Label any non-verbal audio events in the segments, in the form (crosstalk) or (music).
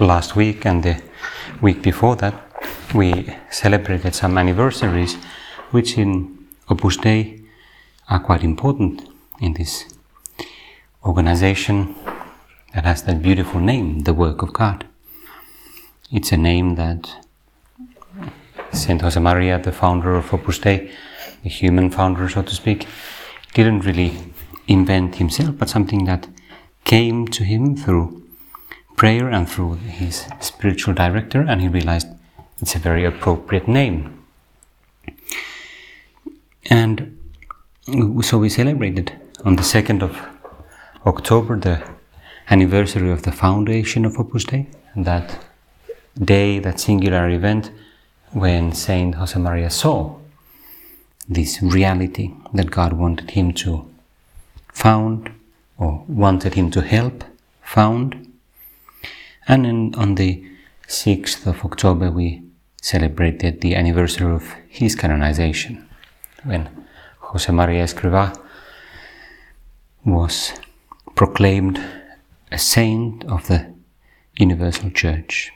Last week and the week before that, we celebrated some anniversaries which in Opus Dei are quite important in this organization that has that beautiful name, the work of God. It's a name that Saint Josemaria, the founder of Opus Dei, the human founder, so to speak, didn't really invent himself, but something that came to him through prayer and through his spiritual director, and he realized it's a very appropriate name. And so we celebrated on the 2nd of October the anniversary of the foundation of Opus Dei, that day, that singular event when Saint Josemaria saw this reality that God wanted him to found or wanted him to help found. And in, on the 6th of October, we celebrated the anniversary of his canonization when Josemaria Escrivá was proclaimed a saint of the Universal Church.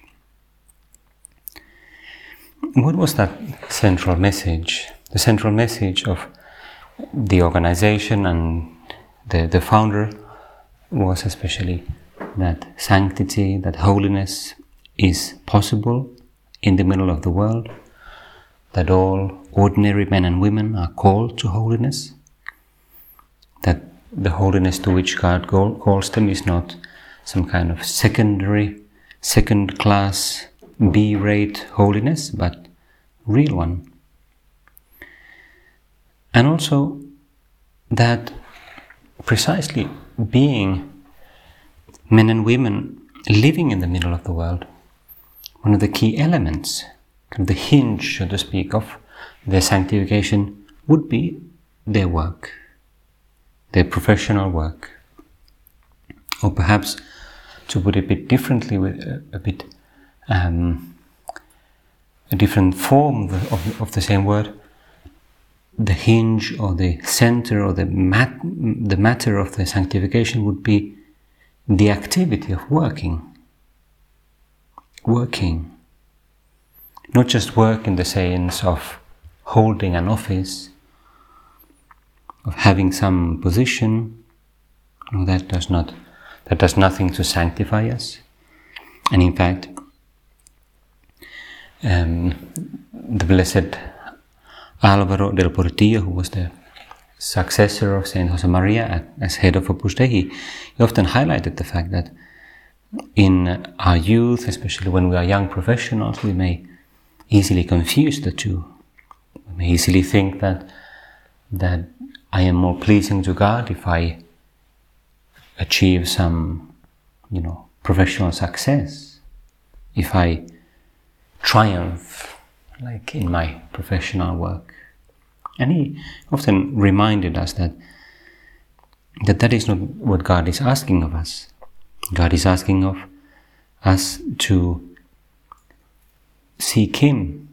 What was that central message? The central message of the organization and the, the founder was especially that sanctity, that holiness is possible in the middle of the world, that all ordinary men and women are called to holiness, that the holiness to which God calls them is not some kind of secondary, second class, B rate holiness, but real one. And also that precisely being men and women living in the middle of the world, one of the key elements, kind of the hinge, so to speak, of their sanctification would be their work, their professional work. Or perhaps to put it a bit differently, with a, a bit um, a different form of, of, of, the same word, the hinge or the center or the, mat, the matter of the sanctification would be the activity of working. Working. Not just work in the sense of holding an office, of having some position. No, that does not that does nothing to sanctify us. And in fact, um, the blessed Alvaro del Portillo, who was the successor of Saint Josemaria as head of Opus Dei, he often highlighted the fact that in our youth, especially when we are young professionals, we may easily confuse the two. We may easily think that that I am more pleasing to God if I achieve some, you know, professional success, if I triumph, like in my professional work. And he often reminded us that that that is not what God is asking of us. God is asking of us to seek Him,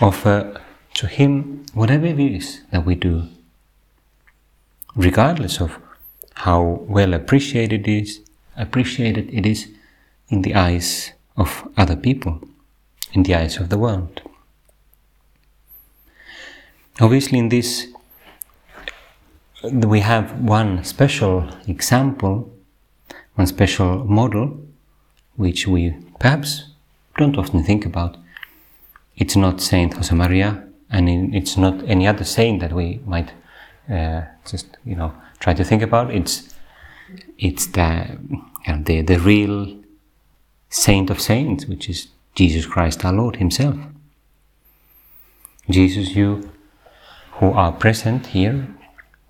offer to Him whatever it is that we do, regardless of how well appreciated it is, appreciated it is in the eyes of other people, in the eyes of the world. Obviously, in this, we have one special example, one special model, which we perhaps don't often think about. It's not Saint Josemaria, and it's not any other saint that we might uh, just, you know, try to think about. It's it's the you know, the the real saint of saints, which is Jesus Christ our Lord Himself. Jesus, you who are present here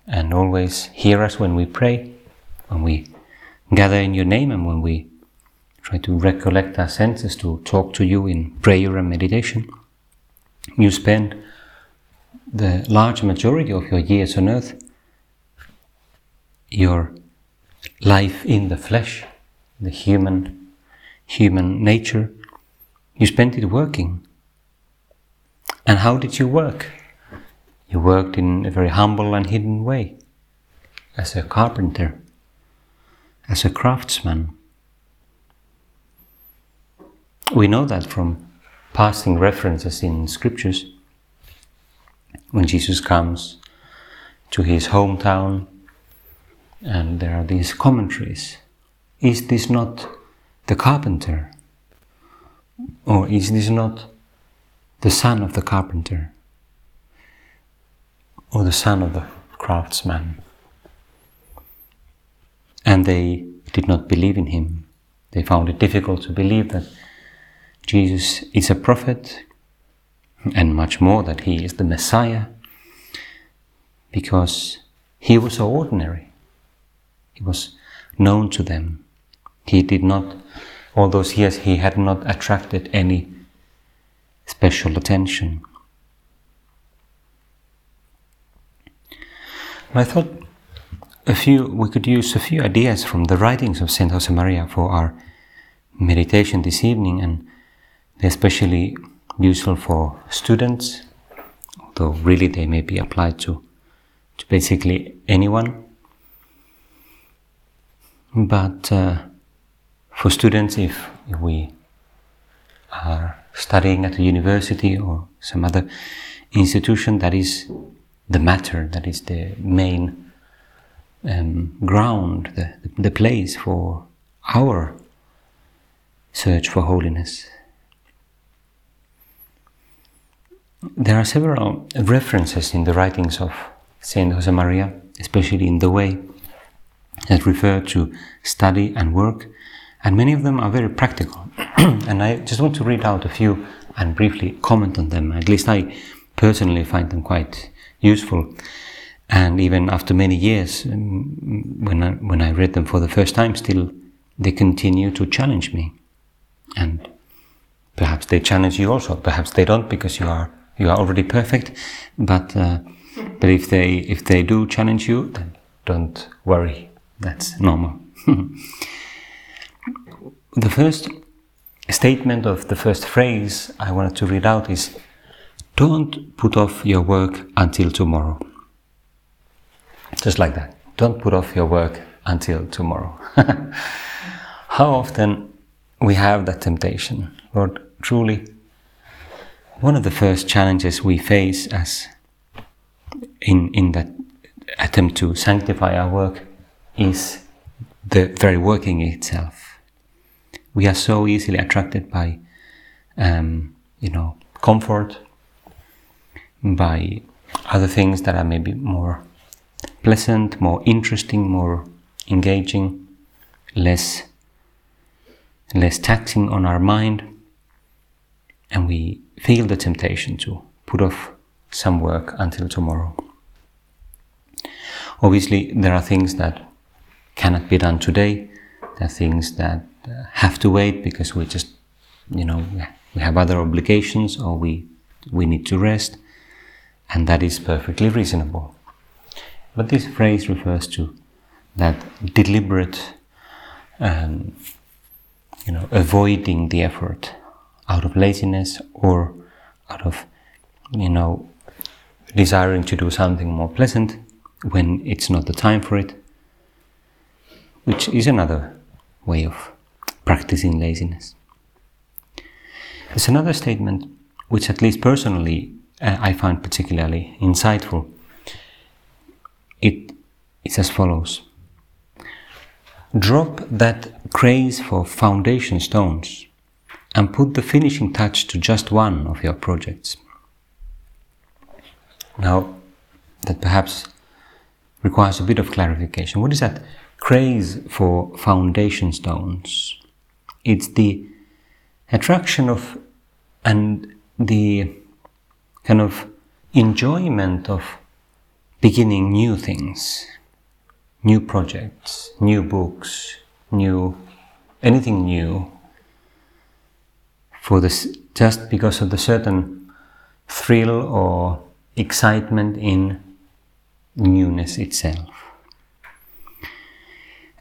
and always hear us when we pray, when we gather in your name and when we try to recollect our senses to talk to you in prayer and meditation, you spend the large majority of your years on earth, your life in the flesh, the human human nature, you spent it working. And how did you work? You worked in a very humble and hidden way, as a carpenter, as a craftsman. We know that from passing references in scriptures. When Jesus comes to his hometown, and there are these commentaries Is this not the carpenter? Or is this not the son of the carpenter? Or the son of the craftsman? And they did not believe in him. They found it difficult to believe that Jesus is a prophet, and much more that he is the Messiah, because he was so ordinary. He was known to them. He did not, all those years, he had not attracted any special attention. I thought a few, we could use a few ideas from the writings of Saint Josemaria for our meditation this evening, and they're especially useful for students, although really they may be applied to, to basically anyone. But uh, for students, if, if we are studying at a university or some other institution, that is the matter, that is the main um, ground, the, the place for our search for holiness. There are several references in the writings of Saint Josemaria, especially in the way that refer to study and work, and many of them are very practical. (clears throat) and I just want to read out a few and briefly comment on them. At least I personally find them quite useful. And even after many years, um, when I, when I read them for the first time, still they continue to challenge me. And perhaps they challenge you also. Perhaps they don't because you are you are already perfect. But uh, but if they if they do challenge you, then don't worry. That's normal. (laughs) the first statement of the first phrase I wanted to read out is Don't put off your work until tomorrow. Just like that. Don't put off your work until tomorrow. (laughs) How often we have that temptation? Lord, truly, one of the first challenges we face as in, in that attempt to sanctify our work is the very working itself. We are so easily attracted by, um, you know, comfort, by other things that are maybe more pleasant, more interesting, more engaging, less less taxing on our mind, and we feel the temptation to put off some work until tomorrow. Obviously, there are things that cannot be done today. There are things that uh, have to wait because we just, you know, we have other obligations or we, we need to rest, and that is perfectly reasonable. But this phrase refers to that deliberate, um, you know, avoiding the effort out of laziness or out of, you know, desiring to do something more pleasant when it's not the time for it which is another way of practicing laziness. There's another statement which, at least personally, uh, I find particularly insightful. It is as follows Drop that craze for foundation stones and put the finishing touch to just one of your projects. Now, that perhaps requires a bit of clarification. What is that craze for foundation stones. It's the attraction of and the kind of enjoyment of beginning new things. new projects, new books, new anything new for this just because of the certain thrill or excitement in newness itself.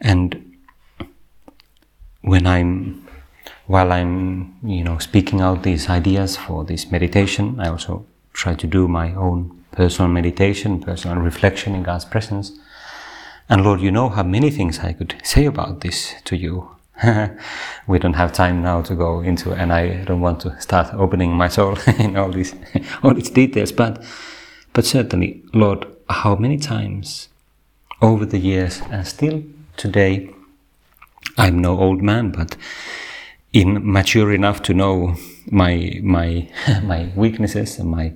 And when I'm while I'm you know speaking out these ideas for this meditation, I also try to do my own personal meditation, personal reflection in God's presence. And Lord, you know how many things I could say about this to you. (laughs) we don't have time now to go into, and I don't want to start opening my soul (laughs) in all these (laughs) all these details. But but certainly, Lord, how many times over the years and still today, I'm no old man, but in mature enough to know my my (laughs) my weaknesses and my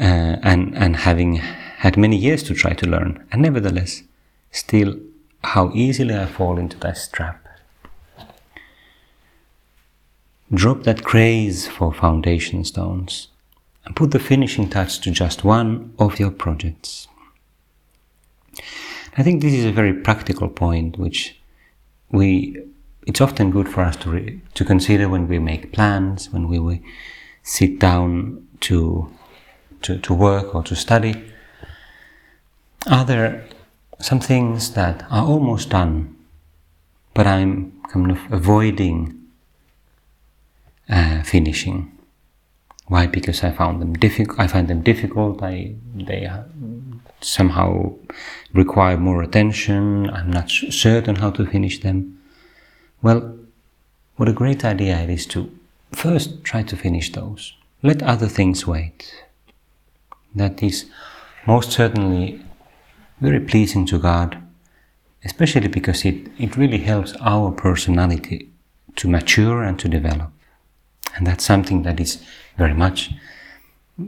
uh, and and having had many years to try to learn, and nevertheless, still how easily I fall into that trap. Drop that craze for foundation stones and put the finishing touch to just one of your projects. I think this is a very practical point which we it's often good for us to re, to consider when we make plans, when we, we sit down to, to to work or to study. Are there some things that are almost done, but I'm kind of avoiding uh, finishing? Why? Because I found them difficult. I find them difficult. I they somehow require more attention. I'm not certain how to finish them. Well, what a great idea it is to first try to finish those. Let other things wait. That is most certainly very pleasing to God, especially because it, it really helps our personality to mature and to develop. And that's something that is very much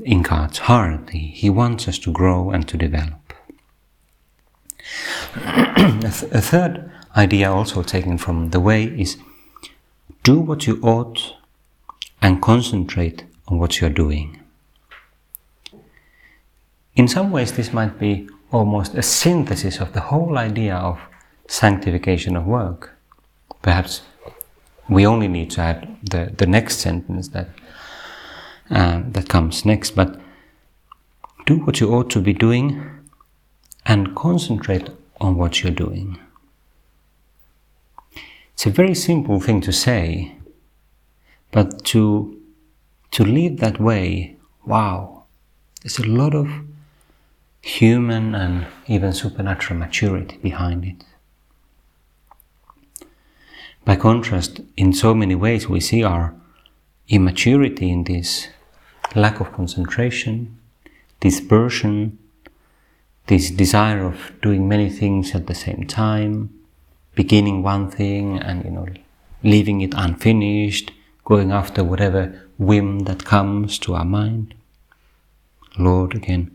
in God's heart. He, he wants us to grow and to develop. (clears throat) a, th- a third idea, also taken from the way, is do what you ought and concentrate on what you're doing. In some ways, this might be almost a synthesis of the whole idea of sanctification of work. Perhaps we only need to add the, the next sentence that uh, that comes next. But do what you ought to be doing and concentrate on what you're doing. It's a very simple thing to say, but to to live that way, wow, there's a lot of human and even supernatural maturity behind it. By contrast, in so many ways, we see our immaturity in this lack of concentration, dispersion, this desire of doing many things at the same time, beginning one thing and you know leaving it unfinished, going after whatever whim that comes to our mind. Lord, again,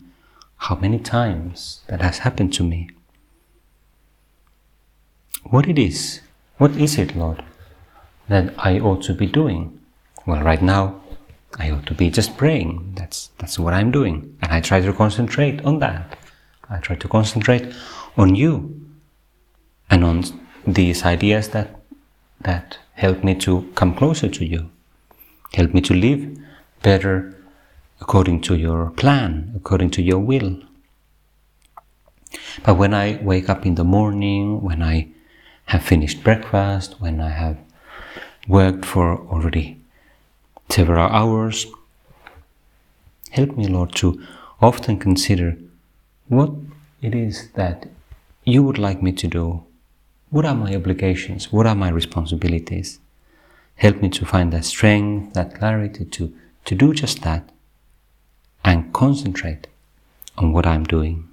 how many times that has happened to me? What it is what is it, Lord, that I ought to be doing? Well, right now, I ought to be just praying. That's, that's what I'm doing. And I try to concentrate on that. I try to concentrate on you and on these ideas that, that help me to come closer to you, help me to live better according to your plan, according to your will. But when I wake up in the morning, when I have finished breakfast, when I have worked for already several hours. Help me, Lord, to often consider what it is that you would like me to do. What are my obligations? What are my responsibilities? Help me to find that strength, that clarity to, to do just that and concentrate on what I'm doing.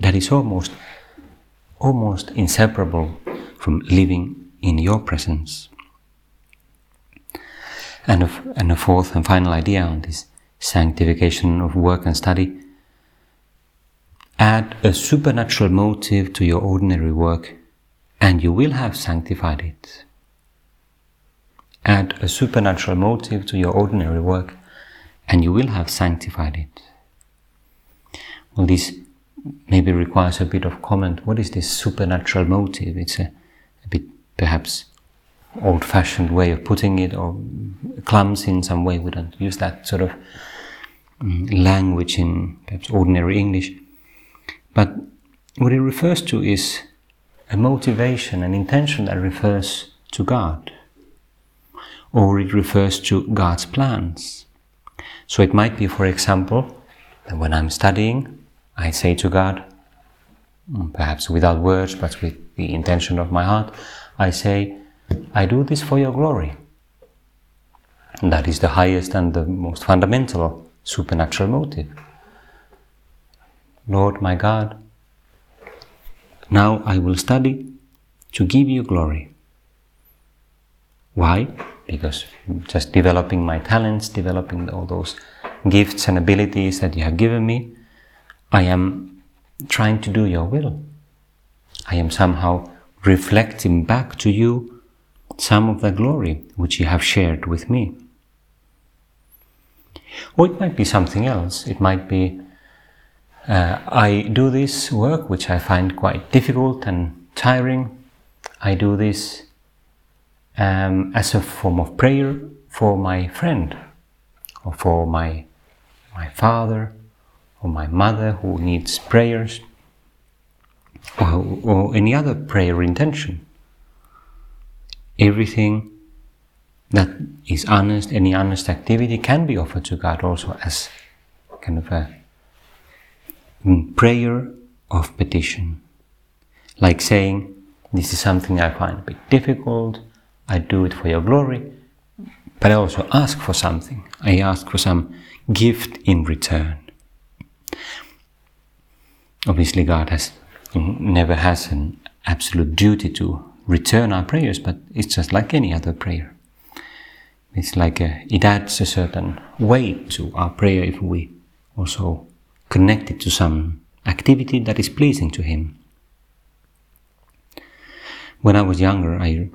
That is almost almost inseparable from living in your presence. And a, and a fourth and final idea on this sanctification of work and study add a supernatural motive to your ordinary work, and you will have sanctified it. Add a supernatural motive to your ordinary work, and you will have sanctified it. Well, this maybe requires a bit of comment. What is this supernatural motive? It's a, a bit perhaps old fashioned way of putting it or clumsy in some way. We don't use that sort of um, language in perhaps ordinary English. But what it refers to is a motivation, an intention that refers to God, or it refers to God's plans. So it might be, for example, that when I'm studying, I say to God, mm, perhaps without words, but with the intention of my heart, I say, I do this for your glory. And that is the highest and the most fundamental supernatural motive. Lord my God, now I will study to give you glory. Why? Because just developing my talents, developing all those gifts and abilities that you have given me, I am trying to do your will. I am somehow reflecting back to you some of the glory which you have shared with me. Or it might be something else. It might be uh, I do this work which I find quite difficult and tiring. I do this um, as a form of prayer for my friend or for my my father or my mother who needs prayers or, or any other prayer intention. Everything that is honest, any honest activity can be offered to God also as kind of a Mm. prayer of petition. Like saying, This is something I find a bit difficult, I do it for your glory, but I also ask for something. I ask for some gift in return. Obviously, God has never has an absolute duty to return our prayers, but it's just like any other prayer. It's like a, it adds a certain weight to our prayer if we also connect it to some activity that is pleasing to Him. When I was younger, I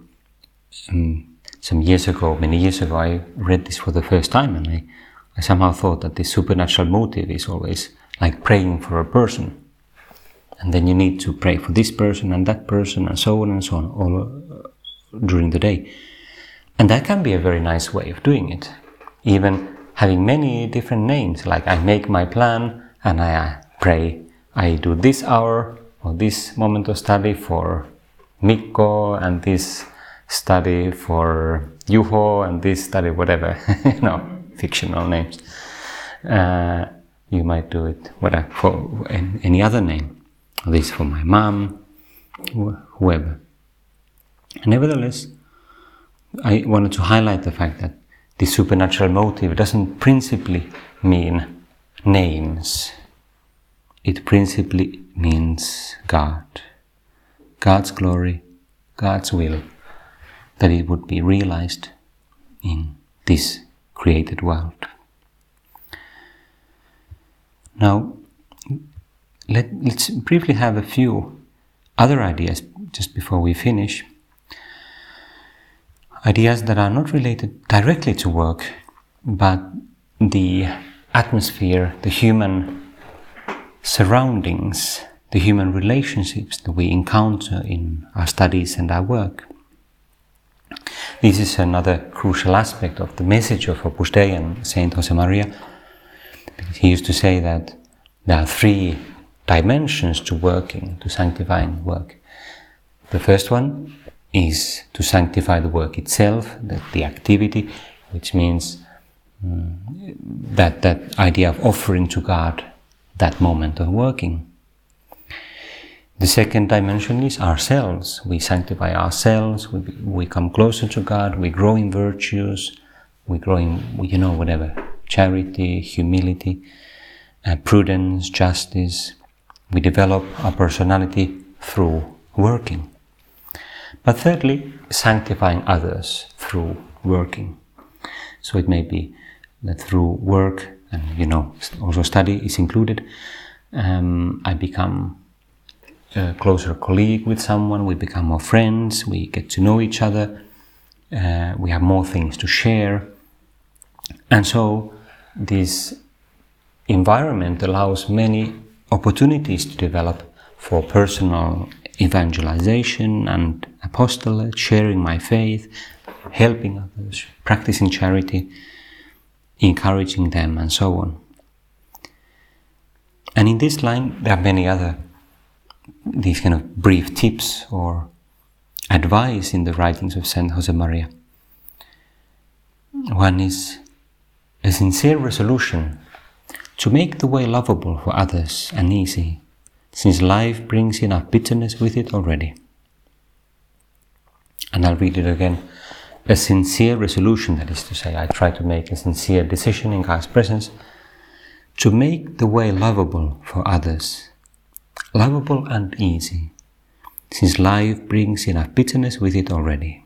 um, some years ago, many years ago, I read this for the first time, and I, I somehow thought that this supernatural motive is always like praying for a person. And then you need to pray for this person and that person and so on and so on all uh, during the day. And that can be a very nice way of doing it. Even having many different names like i make my plan and i pray i do this hour or this moment of study for mikko and this study for Yuho and this study whatever (laughs) you know fictional names uh, you might do it whatever for any other name this for my mom, whoever. Nevertheless, I wanted to highlight the fact that the supernatural motive doesn't principally mean names. It principally means God. God's glory, God's will, that it would be realized in this created world. Now, let, us briefly have a few other ideas just before we finish. Ideas that are not related directly to work, but the atmosphere, the human surroundings, the human relationships that we encounter in our studies and our work. This is another crucial aspect of the message of Opus Dei and Saint Josemaria. He used to say that there are three dimensions to working, to sanctifying work. The first one is to sanctify the work itself, the, the activity, which means that that idea of offering to God that moment of working. The second dimension is ourselves. We sanctify ourselves. We, we come closer to God. We grow in virtues. We grow in, you know, whatever charity, humility, uh, prudence, justice, we develop our personality through working. But thirdly, sanctifying others through working. So it may be that through work and you know also study is included. Um, I become a closer colleague with someone. We become more friends. We get to know each other. Uh, we have more things to share, and so this environment allows many opportunities to develop for personal evangelization and apostolate, sharing my faith, helping others, practicing charity, encouraging them, and so on. And in this line, there are many other these kind of brief tips or advice in the writings of Saint Josemaria. One is a sincere resolution to make the way lovable for others and easy, since life brings enough bitterness with it already. And I'll read it again. A sincere resolution, that is to say, I try to make a sincere decision in God's presence to make the way lovable for others, lovable and easy, since life brings enough bitterness with it already.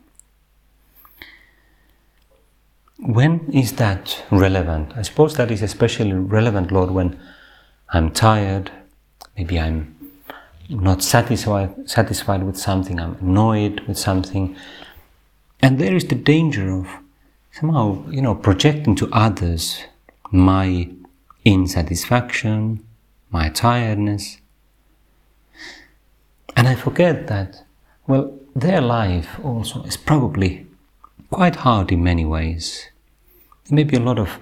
When is that relevant? I suppose that is especially relevant, Lord, when I'm tired, maybe I'm not satisfied, satisfied with something, I'm annoyed with something, and there is the danger of somehow, you know, projecting to others my insatisfaction, my tiredness. And I forget that, well, their life also is probably quite hard in many ways. There may be a lot of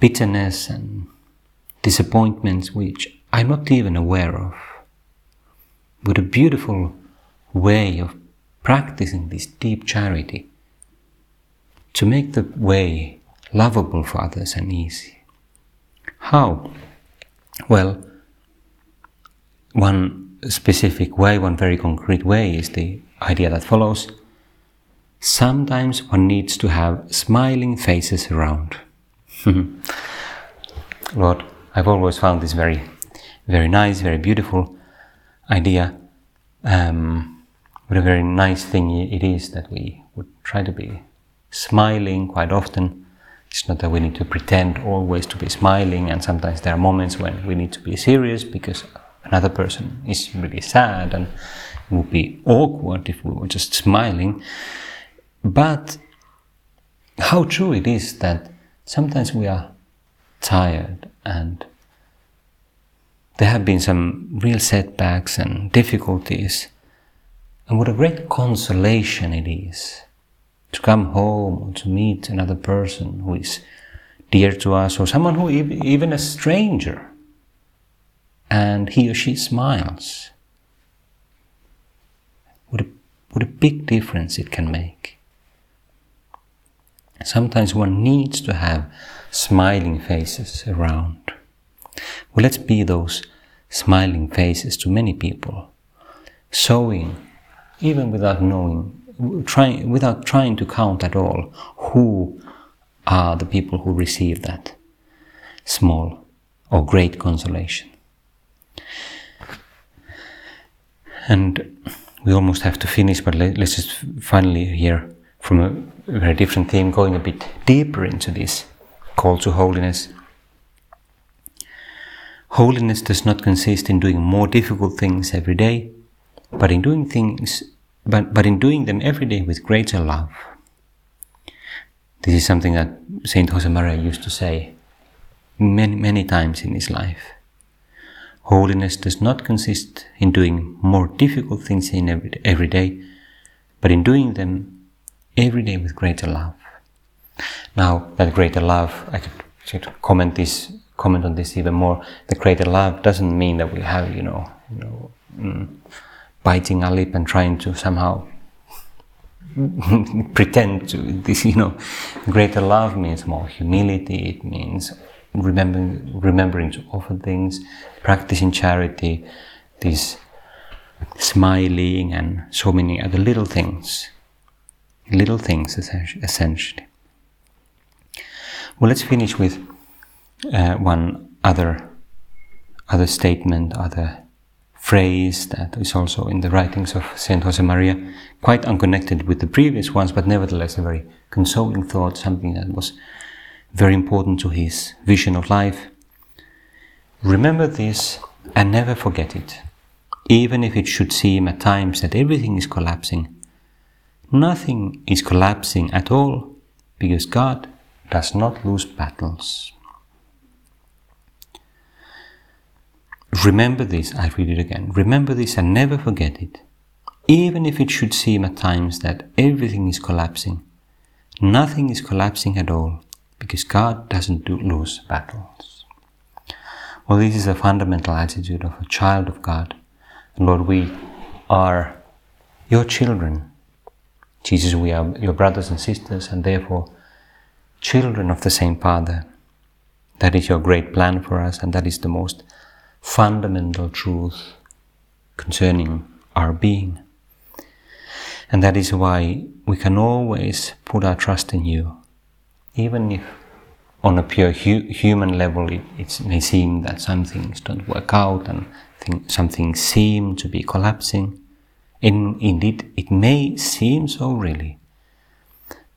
bitterness and disappointments which I'm not even aware of. But a beautiful way of practicing this deep charity to make the way lovable for others and easy. How? Well, one specific way, one very concrete way is the idea that follows Sometimes one needs to have smiling faces around. (laughs) Lord, I've always found this very, very nice, very beautiful idea. Um, what a very nice thing it is that we would try to be smiling quite often. It's not that we need to pretend always to be smiling, and sometimes there are moments when we need to be serious because another person is really sad and it would be awkward if we were just smiling. But how true it is that sometimes we are tired and there have been some real setbacks and difficulties. And what a great consolation it is to come home or to meet another person who is dear to us or someone who, even a stranger, and he or she smiles. What a, what a big difference it can make. Sometimes one needs to have smiling faces around. Well, let's be those smiling faces to many people, showing, even without knowing, trying, without trying to count at all, who are the people who receive that small or great consolation. And we almost have to finish, but let, us just finally hear from a very different theme, going a bit deeper into this call to holiness. Holiness does not consist in doing more difficult things every day, but in doing things, but, but in doing them every day with greater love. This is something that Saint Josemaria used to say many, many times in his life. Holiness does not consist in doing more difficult things in every, every day, but in doing them every day with greater love. Now, that greater love, I could comment this, comment on this even more. The greater love doesn't mean that we have, you know, you know, mm, biting a lip and trying to somehow (laughs) pretend to this. You know, greater love means more humility. It means remembering, remembering to offer things, practicing charity, this smiling, and so many other little things little things essentially. Well, let's finish with uh, one other other statement, other phrase that is also in the writings of Saint Josemaria, quite unconnected with the previous ones, but nevertheless a very consoling thought, something that was very important to his vision of life. Remember this and never forget it, even if it should seem at times that everything is collapsing Nothing is collapsing at all because God does not lose battles. Remember this, I read it again. Remember this and never forget it. Even if it should seem at times that everything is collapsing, nothing is collapsing at all because God doesn't do, lose battles. Well, this is a fundamental attitude of a child of God. Lord, we are your children. Jesus, we are your brothers and sisters, and therefore children of the same Father. That is your great plan for us, and that is the most fundamental truth concerning our being. And that is why we can always put our trust in you, even if on a pure hu- human level it, it, may seem that some things don't work out and th- some things seem to be collapsing. In, indeed, it may seem so really,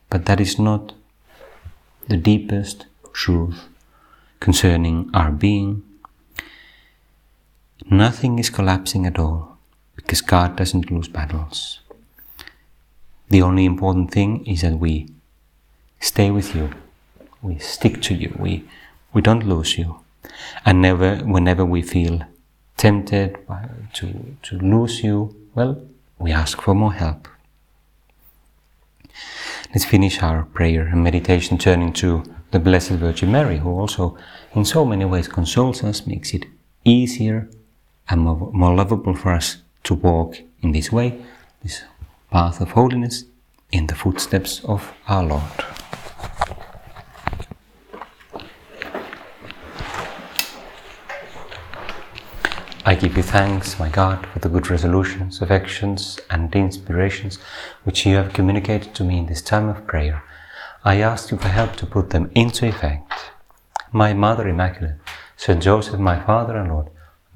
but that is not the deepest truth concerning our being. Nothing is collapsing at all because God doesn't lose battles. The only important thing is that we stay with you, we stick to you, we, we don't lose you. And never, whenever we feel tempted to, to lose you, well, we ask for more help. Let's finish our prayer and meditation turning to the Blessed Virgin Mary, who also in so many ways consoles us, makes it easier and more, more lovable for us to walk in this way, this path of holiness, in the footsteps of our Lord. I give you thanks, my God, for the good resolutions, affections, and inspirations which you have communicated to me in this time of prayer. I ask you for help to put them into effect. My Mother Immaculate, Saint Joseph, my Father and Lord,